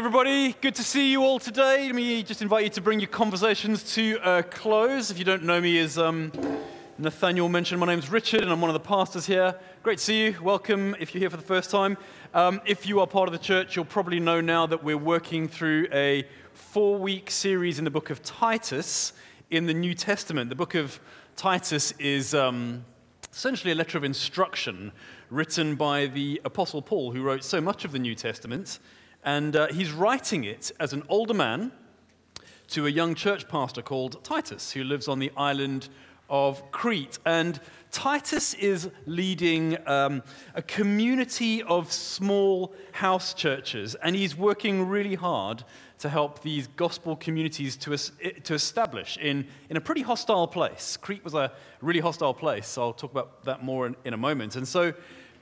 everybody. Good to see you all today. Let me just invite you to bring your conversations to a close. If you don't know me, as um, Nathaniel mentioned, my name's Richard, and I'm one of the pastors here. Great to see you. Welcome if you're here for the first time. Um, if you are part of the church, you'll probably know now that we're working through a four week series in the book of Titus in the New Testament. The book of Titus is um, essentially a letter of instruction written by the Apostle Paul, who wrote so much of the New Testament. And uh, he's writing it as an older man to a young church pastor called Titus, who lives on the island of Crete. And Titus is leading um, a community of small house churches, and he's working really hard to help these gospel communities to, to establish in, in a pretty hostile place. Crete was a really hostile place, so I'll talk about that more in, in a moment. And so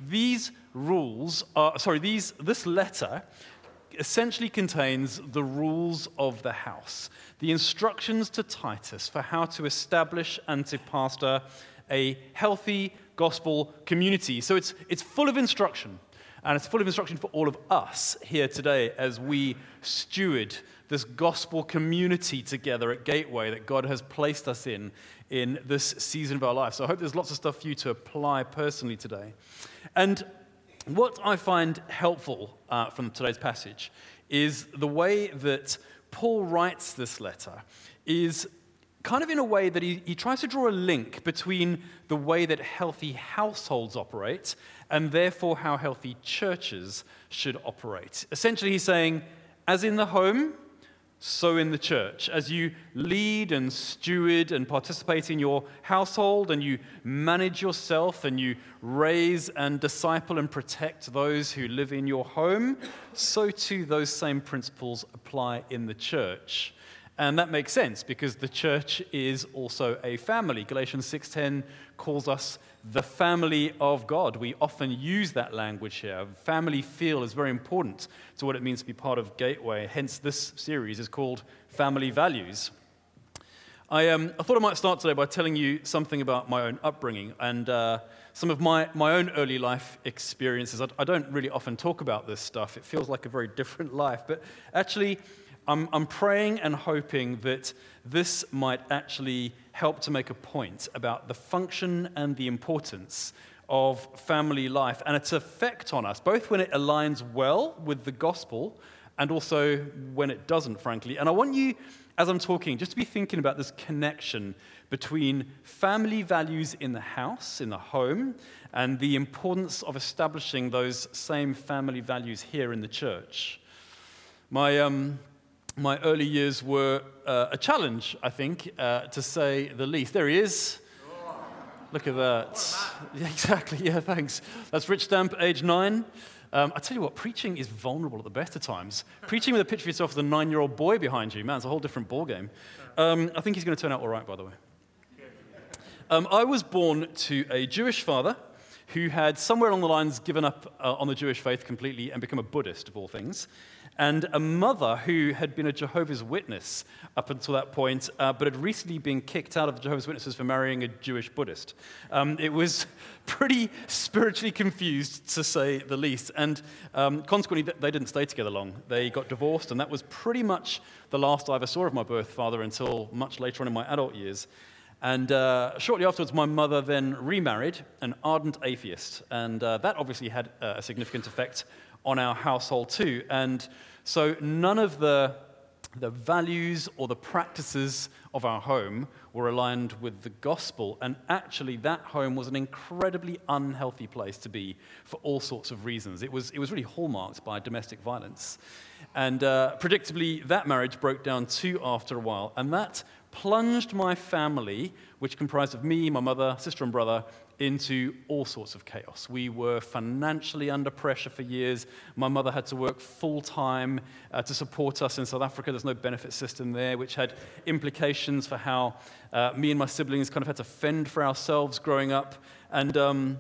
these rules are, sorry, these, this letter essentially contains the rules of the house, the instructions to Titus for how to establish and to pastor a healthy gospel community. So it's, it's full of instruction, and it's full of instruction for all of us here today as we steward this gospel community together at Gateway that God has placed us in in this season of our life. So I hope there's lots of stuff for you to apply personally today. And what I find helpful uh, from today's passage is the way that Paul writes this letter is kind of in a way that he, he tries to draw a link between the way that healthy households operate and therefore how healthy churches should operate. Essentially, he's saying, as in the home, so in the church. As you lead and steward and participate in your household and you manage yourself and you raise and disciple and protect those who live in your home, so too those same principles apply in the church. And that makes sense because the church is also a family. Galatians 6:10 calls us the family of God. We often use that language here. Family feel is very important to what it means to be part of Gateway. Hence, this series is called Family Values. I, um, I thought I might start today by telling you something about my own upbringing and uh, some of my, my own early life experiences. I, I don't really often talk about this stuff, it feels like a very different life. But actually, I'm, I'm praying and hoping that this might actually help to make a point about the function and the importance of family life and its effect on us, both when it aligns well with the gospel and also when it doesn't, frankly. And I want you, as I'm talking, just to be thinking about this connection between family values in the house, in the home, and the importance of establishing those same family values here in the church. My, um, my early years were uh, a challenge, I think, uh, to say the least. There he is. Look at that. Yeah, exactly. Yeah, thanks. That's Rich Stamp, age nine. Um, I tell you what, preaching is vulnerable at the best of times. preaching with a picture of yourself as a nine year old boy behind you, man, it's a whole different ballgame. Um, I think he's going to turn out all right, by the way. Um, I was born to a Jewish father who had somewhere along the lines given up uh, on the Jewish faith completely and become a Buddhist, of all things and a mother who had been a Jehovah's Witness up until that point, uh, but had recently been kicked out of the Jehovah's Witnesses for marrying a Jewish Buddhist. Um, it was pretty spiritually confused, to say the least. And um, consequently, they didn't stay together long. They got divorced, and that was pretty much the last I ever saw of my birth father until much later on in my adult years. And uh, shortly afterwards, my mother then remarried an ardent atheist. And uh, that obviously had uh, a significant effect on our household too. And so none of the, the values or the practices of our home were aligned with the gospel. And actually, that home was an incredibly unhealthy place to be for all sorts of reasons. It was, it was really hallmarked by domestic violence. And uh, predictably, that marriage broke down too after a while. And that plunged my family, which comprised of me, my mother, sister, and brother, into all sorts of chaos. We were financially under pressure for years. My mother had to work full time uh, to support us in South Africa. There's no benefit system there, which had implications for how uh, me and my siblings kind of had to fend for ourselves growing up. And um,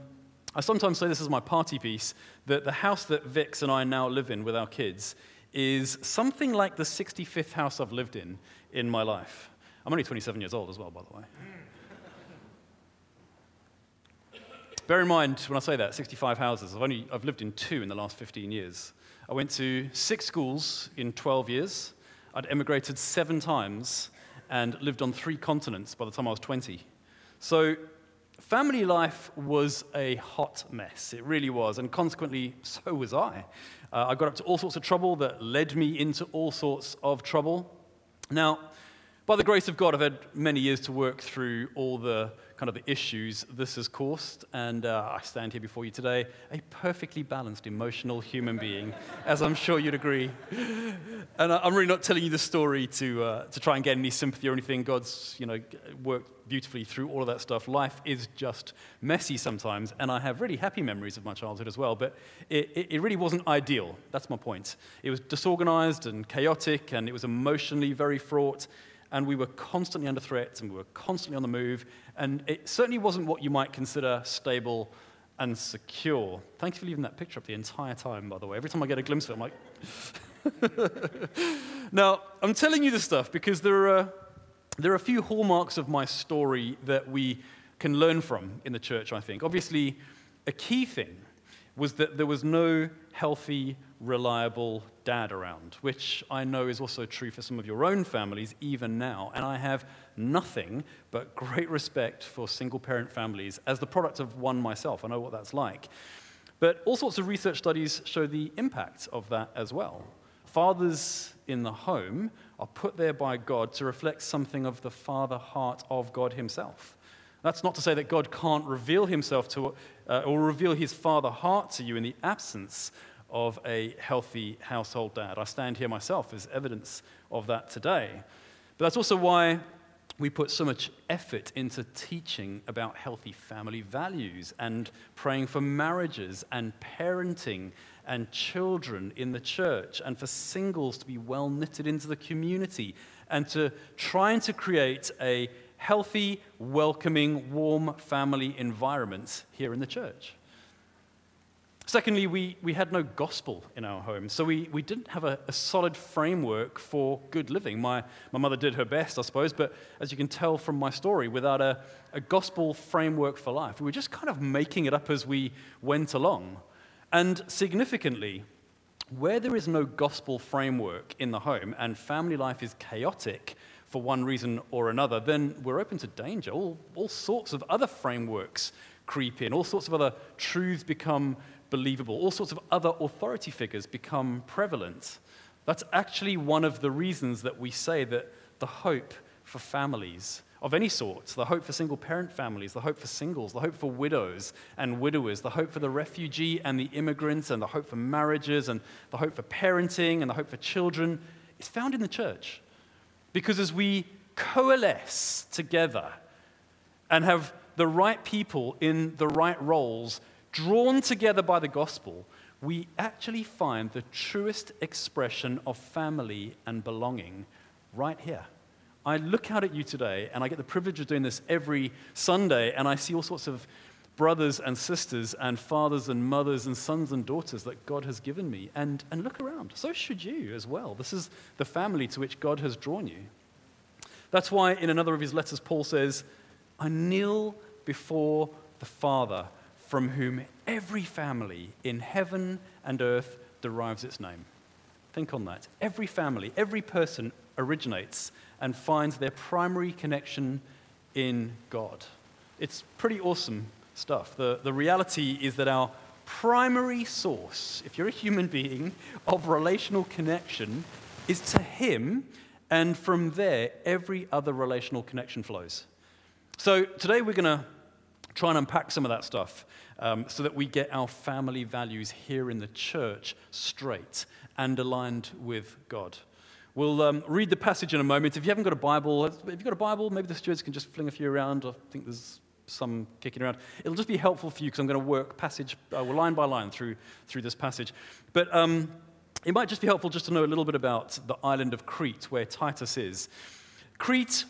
I sometimes say this is my party piece that the house that Vix and I now live in with our kids is something like the 65th house I've lived in in my life. I'm only 27 years old as well, by the way. Bear in mind, when I say that, 65 houses, I've, only, I've lived in two in the last 15 years. I went to six schools in 12 years. I'd emigrated seven times and lived on three continents by the time I was 20. So, family life was a hot mess. It really was. And consequently, so was I. Uh, I got up to all sorts of trouble that led me into all sorts of trouble. Now, by the grace of God, I've had many years to work through all the kind of the issues this has caused, and uh, I stand here before you today, a perfectly balanced, emotional human being, as I'm sure you'd agree. And I'm really not telling you the story to, uh, to try and get any sympathy or anything. God's, you know, worked beautifully through all of that stuff. Life is just messy sometimes, and I have really happy memories of my childhood as well, but it, it, it really wasn't ideal. That's my point. It was disorganized and chaotic, and it was emotionally very fraught and we were constantly under threat and we were constantly on the move. And it certainly wasn't what you might consider stable and secure. Thank you for leaving that picture up the entire time, by the way. Every time I get a glimpse of it, I'm like. now, I'm telling you this stuff because there are, there are a few hallmarks of my story that we can learn from in the church, I think. Obviously, a key thing was that there was no healthy reliable dad around, which I know is also true for some of your own families even now. And I have nothing but great respect for single parent families as the product of one myself. I know what that's like. But all sorts of research studies show the impact of that as well. Fathers in the home are put there by God to reflect something of the father heart of God Himself. That's not to say that God can't reveal Himself to, uh, or reveal His father heart to you in the absence of a healthy household dad. I stand here myself as evidence of that today. But that's also why we put so much effort into teaching about healthy family values and praying for marriages and parenting and children in the church and for singles to be well knitted into the community and to trying to create a healthy, welcoming, warm family environment here in the church. Secondly, we, we had no gospel in our home, so we, we didn't have a, a, solid framework for good living. My, my mother did her best, I suppose, but as you can tell from my story, without a, a gospel framework for life, we were just kind of making it up as we went along. And significantly, where there is no gospel framework in the home and family life is chaotic for one reason or another, then we're open to danger. All, all sorts of other frameworks creep in, all sorts of other truths become believable. All sorts of other authority figures become prevalent. That's actually one of the reasons that we say that the hope for families of any sort, the hope for single parent families, the hope for singles, the hope for widows and widowers, the hope for the refugee and the immigrant, and the hope for marriages, and the hope for parenting, and the hope for children is found in the church. Because as we coalesce together and have the right people in the right roles drawn together by the gospel, we actually find the truest expression of family and belonging right here. I look out at you today, and I get the privilege of doing this every Sunday, and I see all sorts of brothers and sisters, and fathers and mothers, and sons and daughters that God has given me. And, and look around. So should you as well. This is the family to which God has drawn you. That's why in another of his letters, Paul says, I kneel before the Father from whom every family in heaven and earth derives its name. Think on that. Every family, every person originates and finds their primary connection in God. It's pretty awesome stuff. The, the reality is that our primary source, if you're a human being, of relational connection is to Him, and from there, every other relational connection flows. So today we're going to try and unpack some of that stuff um, so that we get our family values here in the church straight and aligned with God. We'll um, read the passage in a moment. If you haven't got a Bible, if you've got a Bible, maybe the stewards can just fling a few around. I think there's some kicking around. It'll just be helpful for you because I'm going to work passage, uh, line by line through, through this passage. But um, it might just be helpful just to know a little bit about the island of Crete, where Titus is. Crete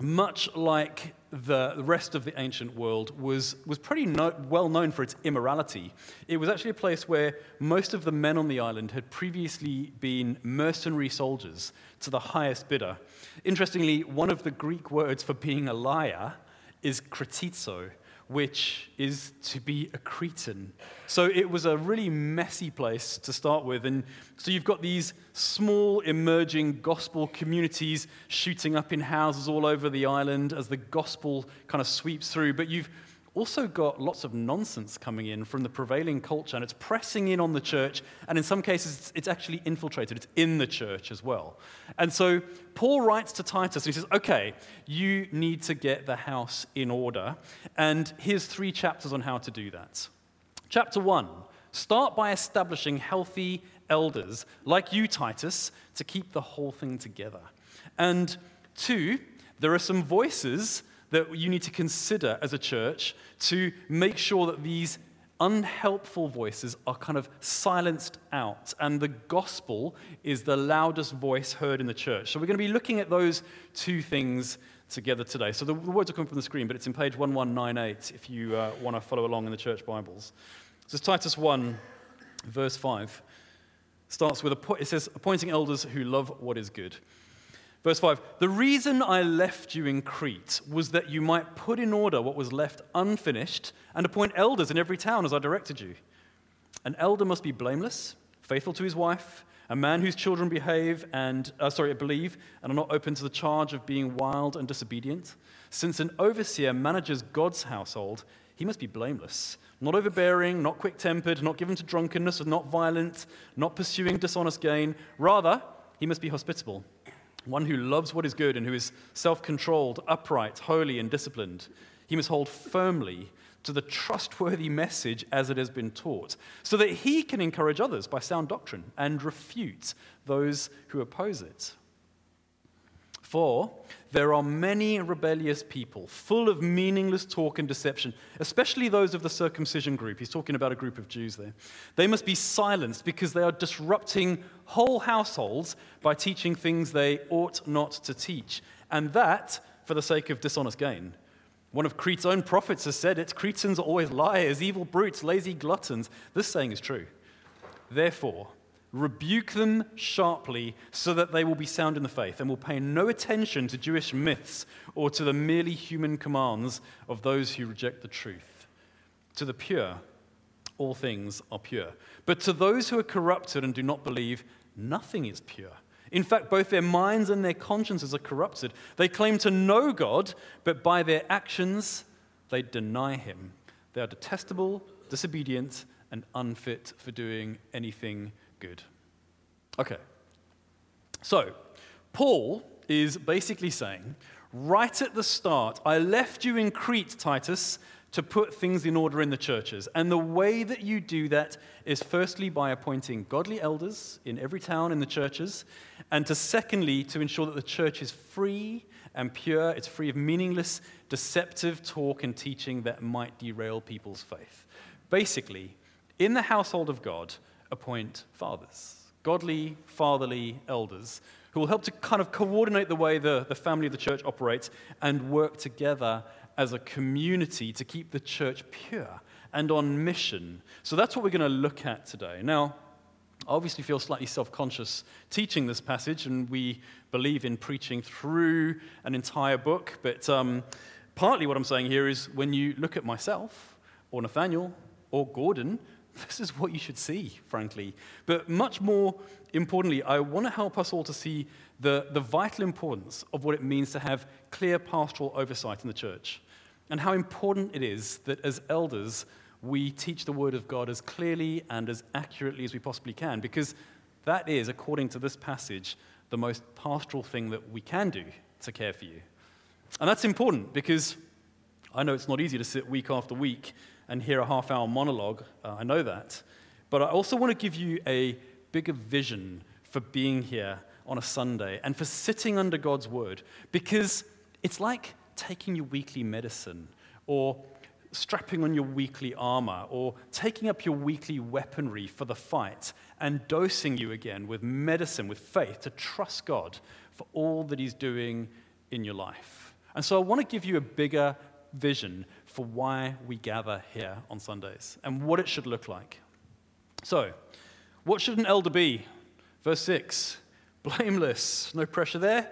much like the rest of the ancient world, was, was pretty no, well known for its immorality. It was actually a place where most of the men on the island had previously been mercenary soldiers to the highest bidder. Interestingly, one of the Greek words for being a liar is kratitzo, which is to be a Cretan. So it was a really messy place to start with. And so you've got these small emerging gospel communities shooting up in houses all over the island as the gospel kind of sweeps through. But you've also got lots of nonsense coming in from the prevailing culture, and it's pressing in on the church, and in some cases, it's actually infiltrated. It's in the church as well. And so Paul writes to Titus, and he says, Okay, you need to get the house in order. And here's three chapters on how to do that. Chapter one start by establishing healthy elders like you, Titus, to keep the whole thing together. And two, there are some voices that you need to consider as a church to make sure that these unhelpful voices are kind of silenced out, and the gospel is the loudest voice heard in the church. So, we're going to be looking at those two things together today. So, the, words are coming from the screen, but it's in page 1198 if you uh, want to follow along in the church Bibles. This is Titus 1, verse 5. Starts with, a, it says, appointing elders who love what is good. Verse 5 The reason I left you in Crete was that you might put in order what was left unfinished and appoint elders in every town as I directed you. An elder must be blameless, faithful to his wife, a man whose children behave and, uh, sorry, believe and are not open to the charge of being wild and disobedient. Since an overseer manages God's household, he must be blameless, not overbearing, not quick tempered, not given to drunkenness, not violent, not pursuing dishonest gain. Rather, he must be hospitable one who loves what is good and who is self controlled, upright, holy, and disciplined. He must hold firmly to the trustworthy message as it has been taught, so that he can encourage others by sound doctrine and refute those who oppose it. For there are many rebellious people, full of meaningless talk and deception, especially those of the circumcision group. He's talking about a group of Jews there. They must be silenced because they are disrupting whole households by teaching things they ought not to teach, and that for the sake of dishonest gain. One of Crete's own prophets has said it Cretans are always liars, evil brutes, lazy gluttons. This saying is true. Therefore, Rebuke them sharply so that they will be sound in the faith and will pay no attention to Jewish myths or to the merely human commands of those who reject the truth. To the pure, all things are pure. But to those who are corrupted and do not believe, nothing is pure. In fact, both their minds and their consciences are corrupted. They claim to know God, but by their actions, they deny Him. They are detestable, disobedient, and unfit for doing anything good. Okay. So, Paul is basically saying, right at the start, I left you in Crete, Titus, to put things in order in the churches. And the way that you do that is firstly by appointing godly elders in every town in the churches, and to secondly, to ensure that the church is free and pure, it's free of meaningless, deceptive talk and teaching that might derail people's faith. Basically, in the household of God, appoint fathers, godly, fatherly elders, who will help to kind of coordinate the way the, the family of the church operates and work together as a community to keep the church pure and on mission. So that's what we're going to look at today. Now, I obviously feel slightly self conscious teaching this passage, and we believe in preaching through an entire book. But um, partly what I'm saying here is when you look at myself, or Nathaniel, or Gordon, this is what you should see, frankly. But much more importantly, I want to help us all to see the, the vital importance of what it means to have clear pastoral oversight in the church and how important it is that as elders, we teach the Word of God as clearly and as accurately as we possibly can, because that is, according to this passage, the most pastoral thing that we can do to care for you. And that's important because I know it's not easy to sit week after week and hear a half hour monologue. Uh, I know that. But I also want to give you a bigger vision for being here on a Sunday and for sitting under God's word because it's like taking your weekly medicine or strapping on your weekly armor or taking up your weekly weaponry for the fight and dosing you again with medicine, with faith, to trust God for all that He's doing in your life. And so I want to give you a bigger vision for why we gather here on Sundays and what it should look like. So, what should an elder be? Verse 6 blameless, no pressure there.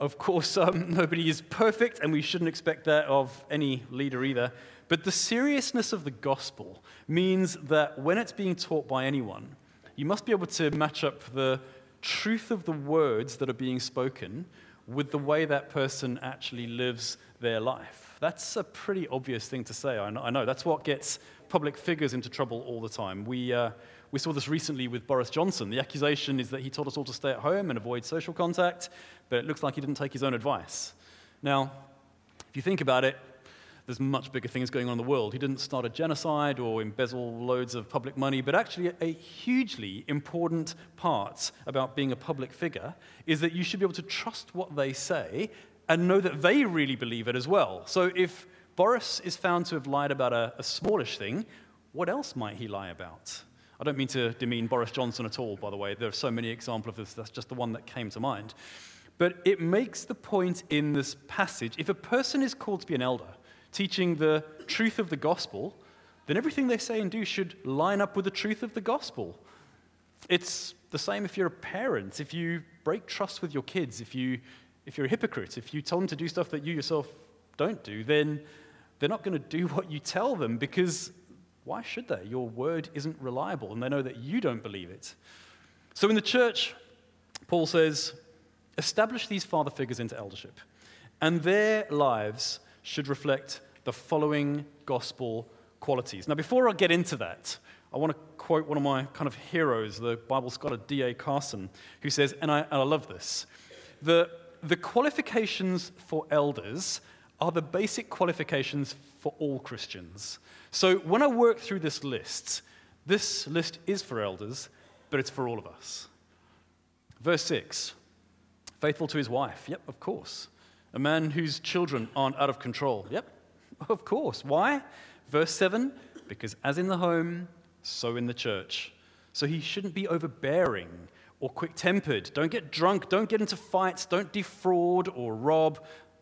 Of course, um, nobody is perfect, and we shouldn't expect that of any leader either. But the seriousness of the gospel means that when it's being taught by anyone, you must be able to match up the truth of the words that are being spoken with the way that person actually lives their life. That's a pretty obvious thing to say, I know. I know. That's what gets public figures into trouble all the time. We, uh, we saw this recently with Boris Johnson. The accusation is that he told us all to stay at home and avoid social contact, but it looks like he didn't take his own advice. Now, if you think about it, there's much bigger things going on in the world. He didn't start a genocide or embezzle loads of public money, but actually, a hugely important part about being a public figure is that you should be able to trust what they say and know that they really believe it as well. So if Boris is found to have lied about a, a smallish thing, what else might he lie about? I don't mean to demean Boris Johnson at all, by the way. There are so many examples of this. That's just the one that came to mind. But it makes the point in this passage if a person is called to be an elder, teaching the truth of the gospel, then everything they say and do should line up with the truth of the gospel. It's the same if you're a parent. If you break trust with your kids, if, you, if you're a hypocrite, if you tell them to do stuff that you yourself don't do, then they're not going to do what you tell them because why should they? Your word isn't reliable and they know that you don't believe it. So in the church, Paul says, establish these father figures into eldership, and their lives should reflect the following gospel qualities. Now, before I get into that, I want to quote one of my kind of heroes, the Bible scholar D.A. Carson, who says, and I, and I love this, the, the qualifications for elders are the basic qualifications for all Christians. So when I work through this list, this list is for elders, but it's for all of us. Verse 6 faithful to his wife. Yep, of course. A man whose children aren't out of control. Yep, of course. Why? Verse 7 because as in the home, so in the church. So he shouldn't be overbearing or quick tempered. Don't get drunk. Don't get into fights. Don't defraud or rob.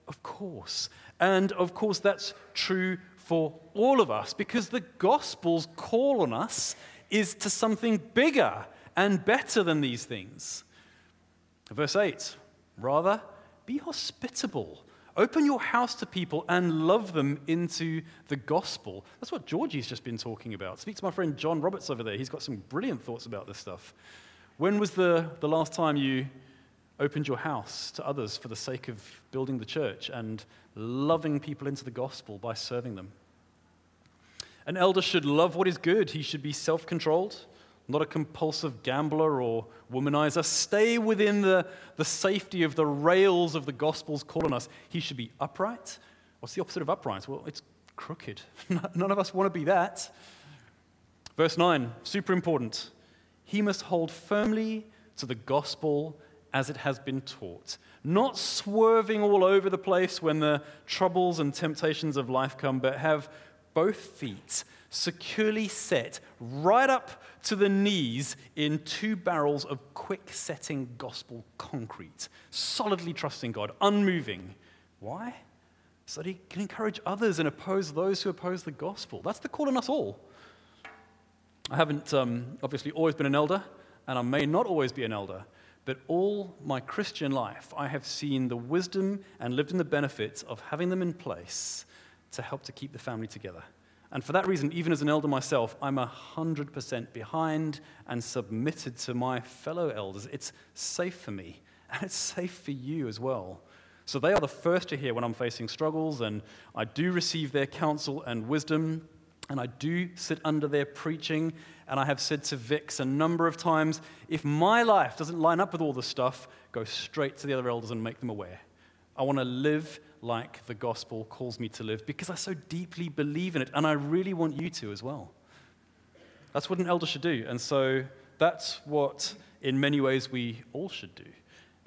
Of course. And of course, that's true for all of us because the gospel's call on us is to something bigger and better than these things. Verse 8 Rather, be hospitable. Open your house to people and love them into the gospel. That's what Georgie's just been talking about. Speak to my friend John Roberts over there. He's got some brilliant thoughts about this stuff. When was the, the last time you opened your house to others for the sake of building the church and loving people into the gospel by serving them? An elder should love what is good, he should be self controlled not a compulsive gambler or womanizer. Stay within the, the safety of the rails of the gospel's calling us. He should be upright. What's the opposite of upright? Well, it's crooked. None of us want to be that. Verse 9, super important. He must hold firmly to the gospel as it has been taught, not swerving all over the place when the troubles and temptations of life come, but have both feet securely set right up to the knees in two barrels of quick setting gospel concrete, solidly trusting God, unmoving. Why? So that he can encourage others and oppose those who oppose the gospel. That's the call on us all. I haven't um, obviously always been an elder, and I may not always be an elder, but all my Christian life, I have seen the wisdom and lived in the benefits of having them in place to help to keep the family together. And for that reason, even as an elder myself, I'm 100% behind and submitted to my fellow elders. It's safe for me, and it's safe for you as well. So they are the first to hear when I'm facing struggles, and I do receive their counsel and wisdom, and I do sit under their preaching. And I have said to Vix a number of times if my life doesn't line up with all this stuff, go straight to the other elders and make them aware. I want to live like the gospel calls me to live because I so deeply believe in it, and I really want you to as well. That's what an elder should do. And so that's what, in many ways, we all should do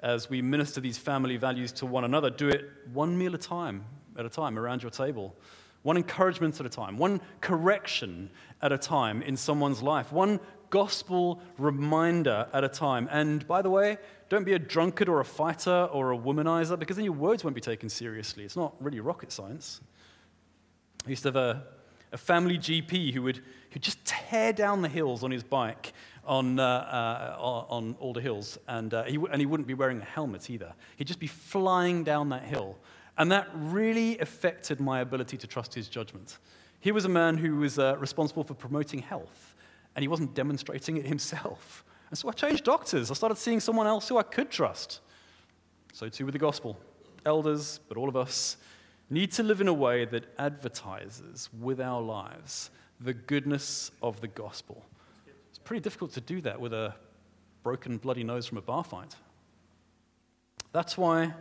as we minister these family values to one another. Do it one meal a time, at a time around your table, one encouragement at a time, one correction at a time in someone's life, one gospel reminder at a time. And by the way, don't be a drunkard or a fighter or a womanizer because then your words won't be taken seriously. It's not really rocket science. I used to have a, a family GP who would who'd just tear down the hills on his bike on, uh, uh, on Alder Hills, and, uh, he w- and he wouldn't be wearing a helmet either. He'd just be flying down that hill. And that really affected my ability to trust his judgment He was a man who was uh, responsible for promoting health, and he wasn't demonstrating it himself. And so I changed doctors. I started seeing someone else who I could trust. So, too, with the gospel. Elders, but all of us, need to live in a way that advertises with our lives the goodness of the gospel. It's pretty difficult to do that with a broken, bloody nose from a bar fight. That's why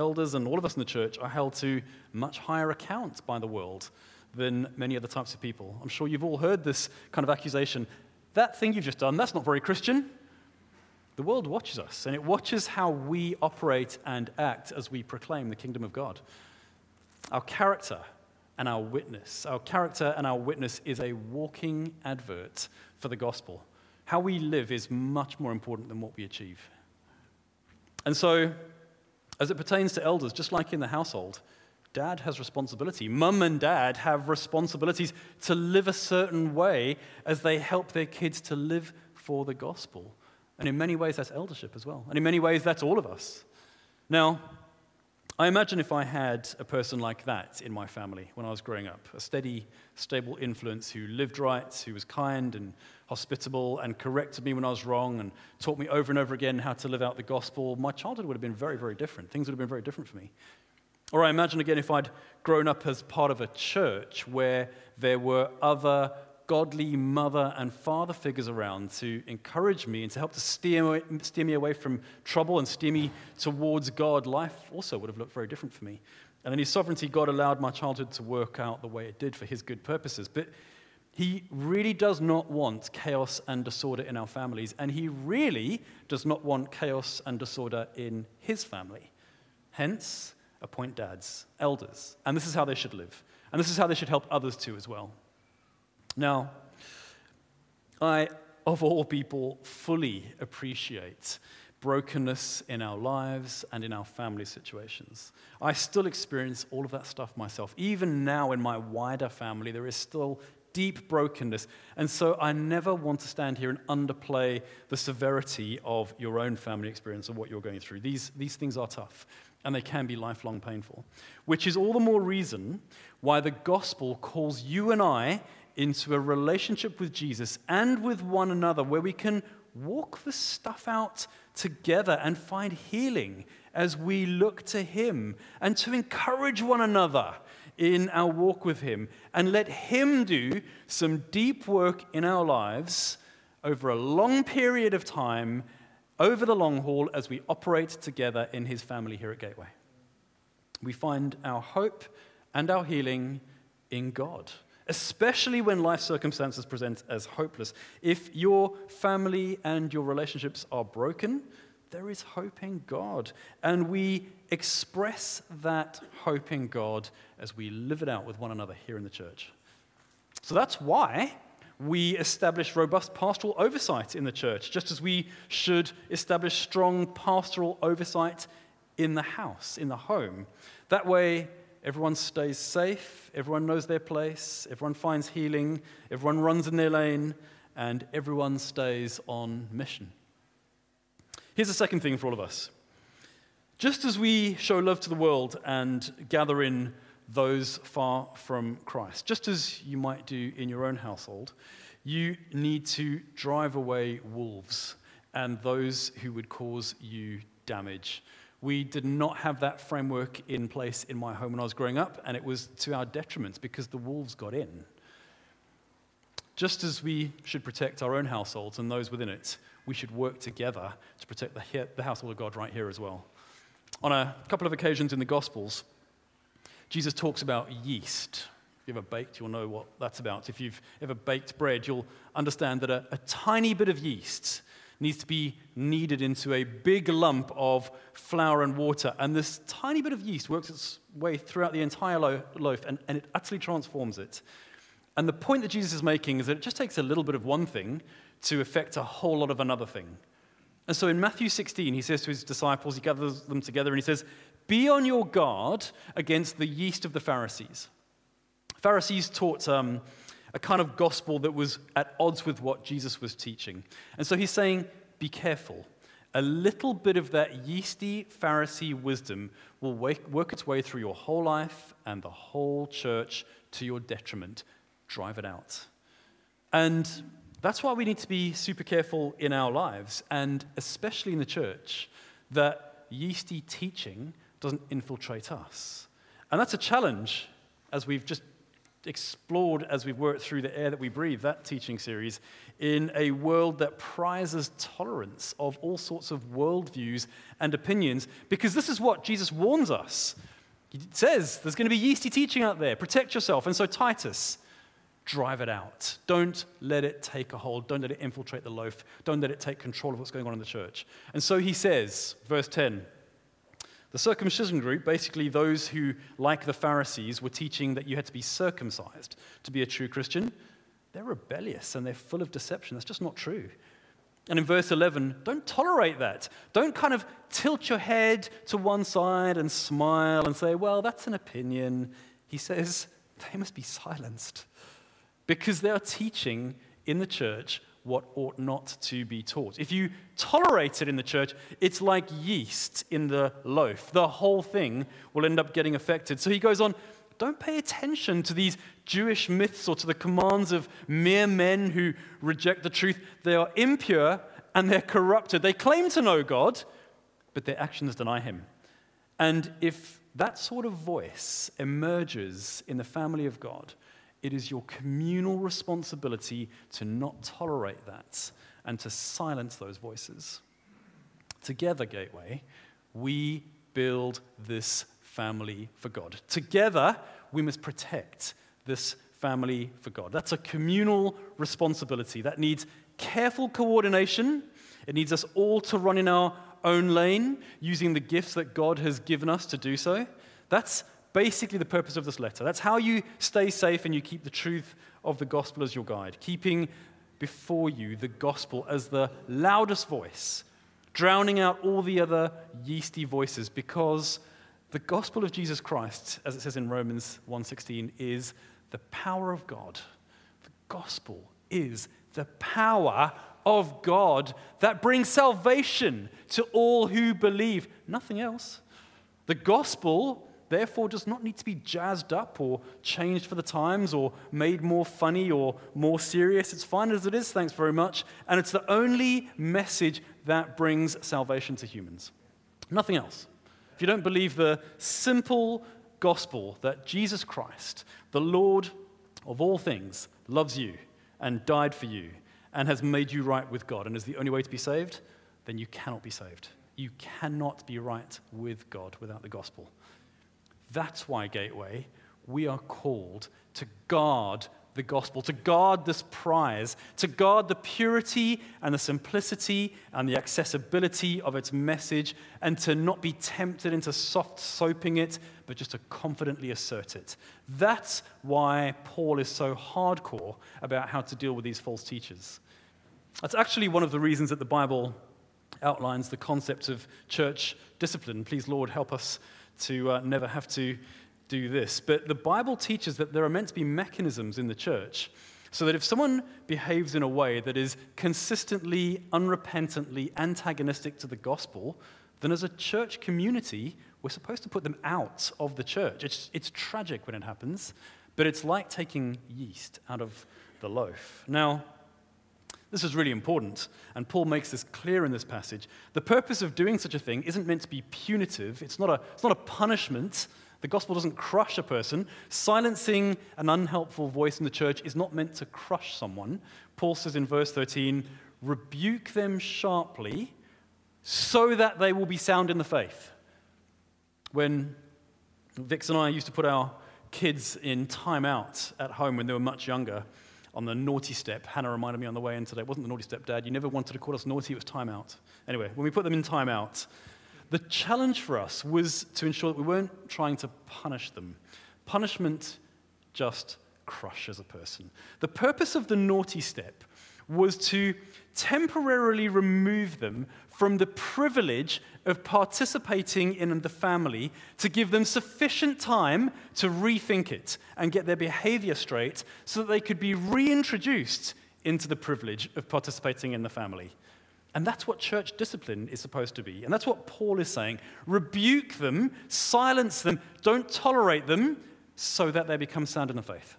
elders and all of us in the church are held to much higher account by the world than many other types of people. I'm sure you've all heard this kind of accusation. That thing you've just done, that's not very Christian. The world watches us, and it watches how we operate and act as we proclaim the kingdom of God. Our character and our witness. Our character and our witness is a walking advert for the gospel. How we live is much more important than what we achieve. And so, as it pertains to elders, just like in the household, dad has responsibility. Mum and dad have responsibilities to live a certain way as they help their kids to live for the gospel. And in many ways, that's eldership as well. And in many ways, that's all of us. Now, I imagine if I had a person like that in my family when I was growing up, a steady, stable influence who lived right, who was kind and hospitable and corrected me when I was wrong and taught me over and over again how to live out the gospel, my childhood would have been very, very different. Things would have been very different for me. Or I imagine again if I'd grown up as part of a church where there were other godly mother and father figures around to encourage me and to help to steer, steer me away from trouble and steer me towards God, life also would have looked very different for me. And in His sovereignty, God allowed my childhood to work out the way it did for His good purposes. But He really does not want chaos and disorder in our families, and He really does not want chaos and disorder in His family. Hence, appoint dads, elders. And this is how they should live. And this is how they should help others too, as well. Now, I, of all people, fully appreciate brokenness in our lives and in our family situations. I still experience all of that stuff myself. Even now, in my wider family, there is still deep brokenness. And so I never want to stand here and underplay the severity of your own family experience of what you're going through. These, these things are tough, and they can be lifelong painful, which is all the more reason why the gospel calls you and I into a relationship with Jesus and with one another where we can walk the stuff out together and find healing as we look to Him and to encourage one another in our walk with Him and let Him do some deep work in our lives over a long period of time, over the long haul, as we operate together in His family here at Gateway. We find our hope and our healing in God especially when life circumstances present as hopeless. If your family and your relationships are broken, there is hope in God. And we express that hope in God as we live it out with one another here in the church. So that's why we establish robust pastoral oversight in the church, just as we should establish strong pastoral oversight in the house, in the home. That way, Everyone stays safe, everyone knows their place, everyone finds healing, everyone runs in their lane, and everyone stays on mission. Here's the second thing for all of us. Just as we show love to the world and gather in those far from Christ, just as you might do in your own household, you need to drive away wolves and those who would cause you damage. We did not have that framework in place in my home when I was growing up, and it was to our detriment because the wolves got in. Just as we should protect our own households and those within it, we should work together to protect the, the household of God right here as well. On a couple of occasions in the Gospels, Jesus talks about yeast. If you've ever baked, you'll know what that's about. If you've ever baked bread, you'll understand that a, a tiny bit of yeast needs to be kneaded into a big lump of flour and water. And this tiny bit of yeast works its way throughout the entire lo- loaf and, and it utterly transforms it. And the point that Jesus is making is that it just takes a little bit of one thing to affect a whole lot of another thing. And so in Matthew 16, he says to his disciples, he gathers them together and he says, Be on your guard against the yeast of the Pharisees. Pharisees taught um, a kind of gospel that was at odds with what Jesus was teaching. And so he's saying, be careful. A little bit of that yeasty Pharisee wisdom will work its way through your whole life and the whole church to your detriment. drive it out. And that's why we need to be super careful in our lives, and especially in the church, that yeasty teaching doesn't infiltrate us. And that's a challenge, as we've just explored as we've worked through the air that we breathe, that teaching series, in a world that prizes tolerance of all sorts of worldviews and opinions, because this is what Jesus warns us. He says there's going to be yeasty teaching out there. Protect yourself. And so, Titus, drive it out. Don't let it take a hold. Don't let it infiltrate the loaf. Don't let it take control of what's going on in the church. And so he says, verse 10 the circumcision group, basically those who, like the Pharisees, were teaching that you had to be circumcised to be a true Christian, they're rebellious and they're full of deception. That's just not true. And in verse 11, don't tolerate that. Don't kind of tilt your head to one side and smile and say, well, that's an opinion. He says they must be silenced because they are teaching in the church what ought not to be taught. If you tolerate it in the church, it's like yeast in the loaf. The whole thing will end up getting affected. So he goes on, don't pay attention to these Jewish myths or to the commands of mere men who reject the truth. They are impure and they're corrupted. They claim to know God, but their actions deny him. And if that sort of voice emerges in the family of God, it is your communal responsibility to not tolerate that and to silence those voices. Together, Gateway, we build this family for God. Together, we must protect this family for God. That's a communal responsibility that needs careful coordination. It needs us all to run in our own lane using the gifts that God has given us to do so. That's basically the purpose of this letter. That's how you stay safe and you keep the truth of the gospel as your guide, keeping before you the gospel as the loudest voice, drowning out all the other yeasty voices because the gospel of Jesus Christ, as it says in Romans 1:16, is the power of God. The gospel is the power of God that brings salvation to all who believe, nothing else. The gospel therefore does not need to be jazzed up or changed for the times or made more funny or more serious. It's fine as it is, thanks very much. And it's the only message that brings salvation to humans. Nothing else. If you don't believe the simple gospel that Jesus Christ, the Lord of all things, loves you and died for you and has made you right with God and is the only way to be saved, then you cannot be saved. You cannot be right with God without the gospel. That's why, Gateway, we are called to guard the gospel, to guard this prize, to guard the purity and the simplicity and the accessibility of its message, and to not be tempted into soft soaping it, but just to confidently assert it. That's why Paul is so hardcore about how to deal with these false teachers. That's actually one of the reasons that the Bible outlines the concept of church discipline. Please, Lord, help us to uh, never have to do this. But the Bible teaches that there are meant to be mechanisms in the church so that if someone behaves in a way that is consistently, unrepentantly antagonistic to the gospel, then as a church community, we're supposed to put them out of the church. It's, it's tragic when it happens, but it's like taking yeast out of the loaf. Now, this is really important, and Paul makes this clear in this passage. The purpose of doing such a thing isn't meant to be punitive, it's not a, it's not a punishment. The gospel doesn't crush a person. Silencing an unhelpful voice in the church is not meant to crush someone. Paul says in verse 13, rebuke them sharply so that they will be sound in the faith. When Vix and I used to put our kids in timeout at home when they were much younger, on the naughty step. Hannah reminded me on the way in today. It wasn't the naughty step, Dad. You never wanted to call us naughty, it was timeout. Anyway, when we put them in timeout, the challenge for us was to ensure that we weren't trying to punish them. Punishment just crushes a person. The purpose of the naughty step was to temporarily remove them from the privilege of participating in the family to give them sufficient time to rethink it and get their behavior straight so that they could be reintroduced into the privilege of participating in the family. And that's what church discipline is supposed to be. And that's what Paul is saying. Rebuke them, silence them, don't tolerate them, so that they become sound in the faith.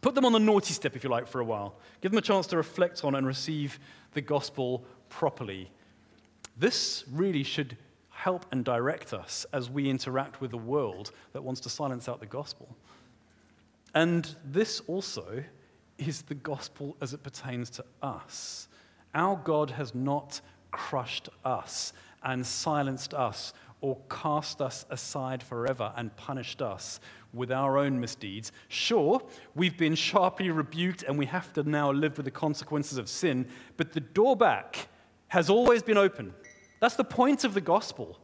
Put them on the naughty step, if you like, for a while. Give them a chance to reflect on and receive the gospel properly. This really should help and direct us as we interact with a world that wants to silence out the gospel. And this also is the gospel as it pertains to us. Our God has not crushed us and silenced us or cast us aside forever and punished us with our own misdeeds. Sure, we've been sharply rebuked and we have to now live with the consequences of sin, but the door back has always been open. That's the point of the gospel.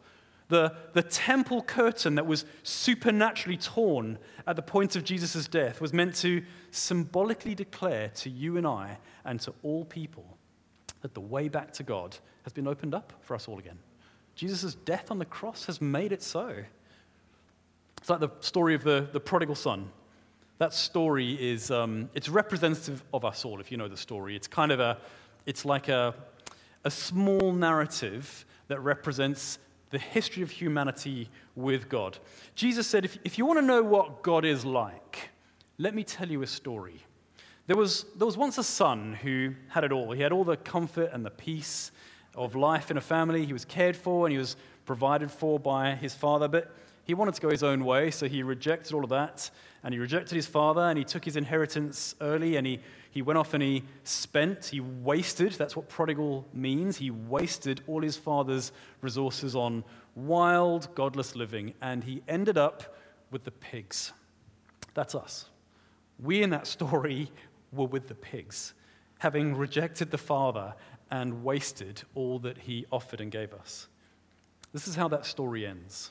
The, the temple curtain that was supernaturally torn at the point of Jesus' death was meant to symbolically declare to you and I and to all people that the way back to God has been opened up for us all again. Jesus' death on the cross has made it so. It's like the story of the, the prodigal son. That story is um, it's representative of us all, if you know the story. It's kind of a, it's like a, a small narrative that represents the history of humanity with God. Jesus said, if, if you want to know what God is like, let me tell you a story. There was, there was once a son who had it all. He had all the comfort and the peace of life in a family. He was cared for and he was provided for by his father. But he wanted to go his own way, so he rejected all of that. And he rejected his father, and he took his inheritance early, and he, he went off and he spent, he wasted. That's what prodigal means. He wasted all his father's resources on wild, godless living, and he ended up with the pigs. That's us. We in that story were with the pigs, having rejected the father and wasted all that he offered and gave us. This is how that story ends.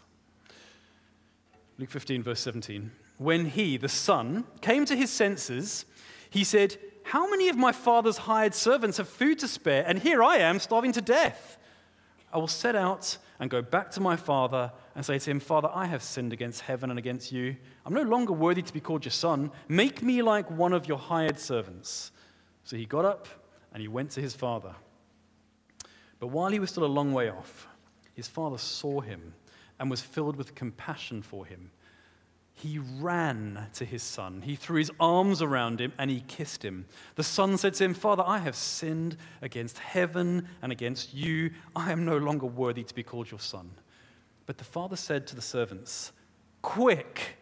Luke 15, verse 17. When he, the son, came to his senses, he said, How many of my father's hired servants have food to spare, and here I am starving to death? I will set out and go back to my father and say to him, Father, I have sinned against heaven and against you. I'm no longer worthy to be called your son. Make me like one of your hired servants. So he got up and he went to his father. But while he was still a long way off, his father saw him and was filled with compassion for him. He ran to his son. He threw his arms around him and he kissed him. The son said to him, Father, I have sinned against heaven and against you. I am no longer worthy to be called your son. But the father said to the servants, Quick,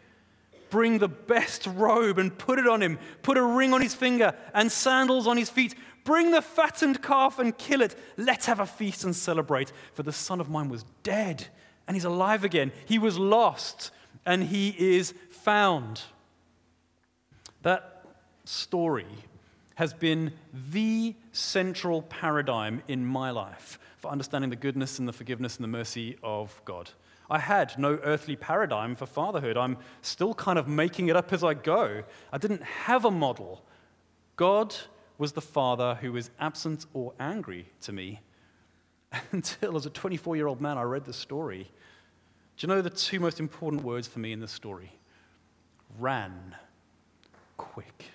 bring the best robe and put it on him. Put a ring on his finger and sandals on his feet. Bring the fattened calf and kill it. Let's have a feast and celebrate. For the son of mine was dead and he's alive again. He was lost and he is found. That story has been the central paradigm in my life for understanding the goodness and the forgiveness and the mercy of God. I had no earthly paradigm for fatherhood. I'm still kind of making it up as I go. I didn't have a model. God was the father who was absent or angry to me until, as a 24 year old man, I read the story. Do you know the two most important words for me in this story? Ran, quick.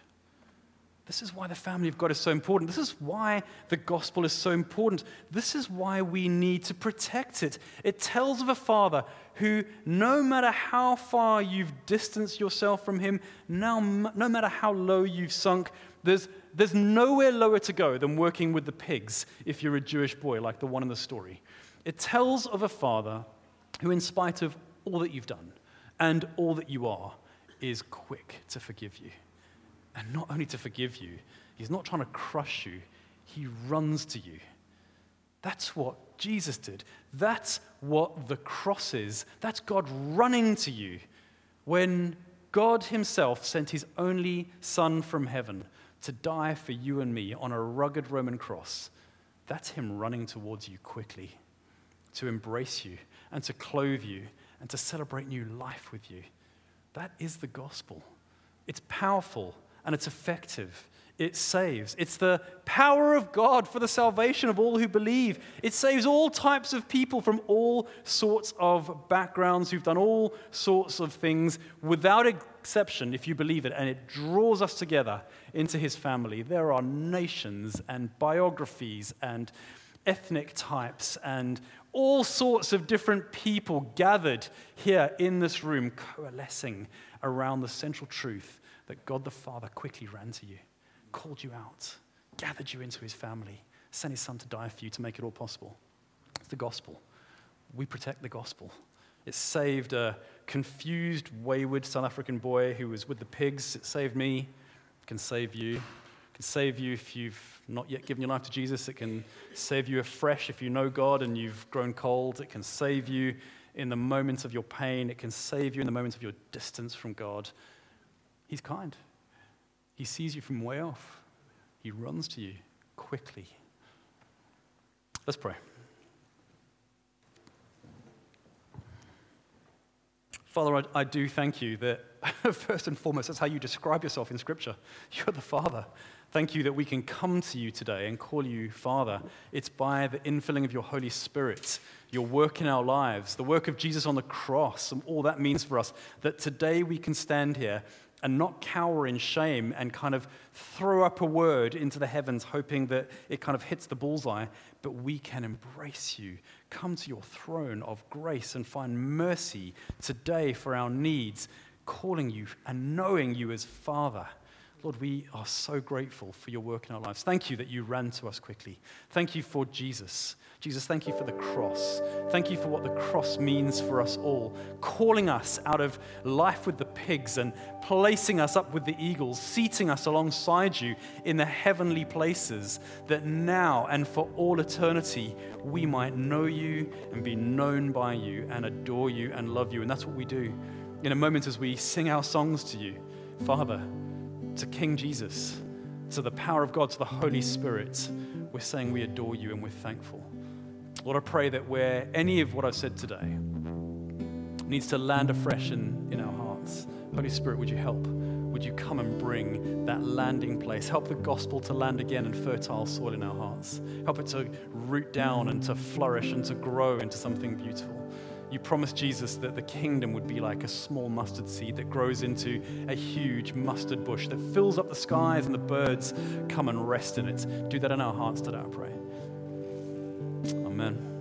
This is why the family of God is so important. This is why the gospel is so important. This is why we need to protect it. It tells of a father who, no matter how far you've distanced yourself from him, now, no matter how low you've sunk, there's, there's nowhere lower to go than working with the pigs if you're a Jewish boy like the one in the story. It tells of a father who, in spite of all that you've done and all that you are, is quick to forgive you. And not only to forgive you, he's not trying to crush you, he runs to you. That's what Jesus did. That's what the cross is. That's God running to you. When God Himself sent His only Son from heaven to die for you and me on a rugged Roman cross, that's Him running towards you quickly to embrace you and to clothe you and to celebrate new life with you. That is the gospel. It's powerful and it's effective. It saves. It's the power of God for the salvation of all who believe. It saves all types of people from all sorts of backgrounds who've done all sorts of things without exception, if you believe it. And it draws us together into his family. There are nations and biographies and ethnic types and all sorts of different people gathered here in this room, coalescing around the central truth that God the Father quickly ran to you, called you out, gathered you into his family, sent his son to die for you to make it all possible. It's the gospel. We protect the gospel. It saved a confused, wayward South African boy who was with the pigs. It saved me. It can save you. It can save you if you've not yet given your life to Jesus. It can save you afresh if you know God and you've grown cold. It can save you in the moments of your pain. It can save you in the moments of your distance from God. He's kind. He sees you from way off. He runs to you quickly. Let's pray. Father, I, I, do thank you that, first and foremost, that's how you describe yourself in Scripture. You're the Father. Thank you that we can come to you today and call you Father. It's by the infilling of your Holy Spirit, your work in our lives, the work of Jesus on the cross, and all that means for us, that today we can stand here and not cower in shame and kind of throw up a word into the heavens, hoping that it kind of hits the bullseye, but we can embrace you, come to your throne of grace and find mercy today for our needs, calling you and knowing you as Father. Lord, we are so grateful for your work in our lives. Thank you that you ran to us quickly. Thank you for Jesus. Jesus, thank you for the cross. Thank you for what the cross means for us all, calling us out of life with the pigs and placing us up with the eagles, seating us alongside you in the heavenly places, that now and for all eternity we might know you and be known by you and adore you and love you. And that's what we do in a moment as we sing our songs to you. Father, to King Jesus, to the power of God, to the Holy Spirit, we're saying we adore you and we're thankful. Lord, I pray that where any of what I've said today needs to land afresh in, in our hearts, Holy Spirit, would you help? Would you come and bring that landing place? Help the gospel to land again in fertile soil in our hearts. Help it to root down and to flourish and to grow into something beautiful. You promised Jesus that the kingdom would be like a small mustard seed that grows into a huge mustard bush that fills up the skies and the birds come and rest in it. Do that in our hearts today, I pray. Amen.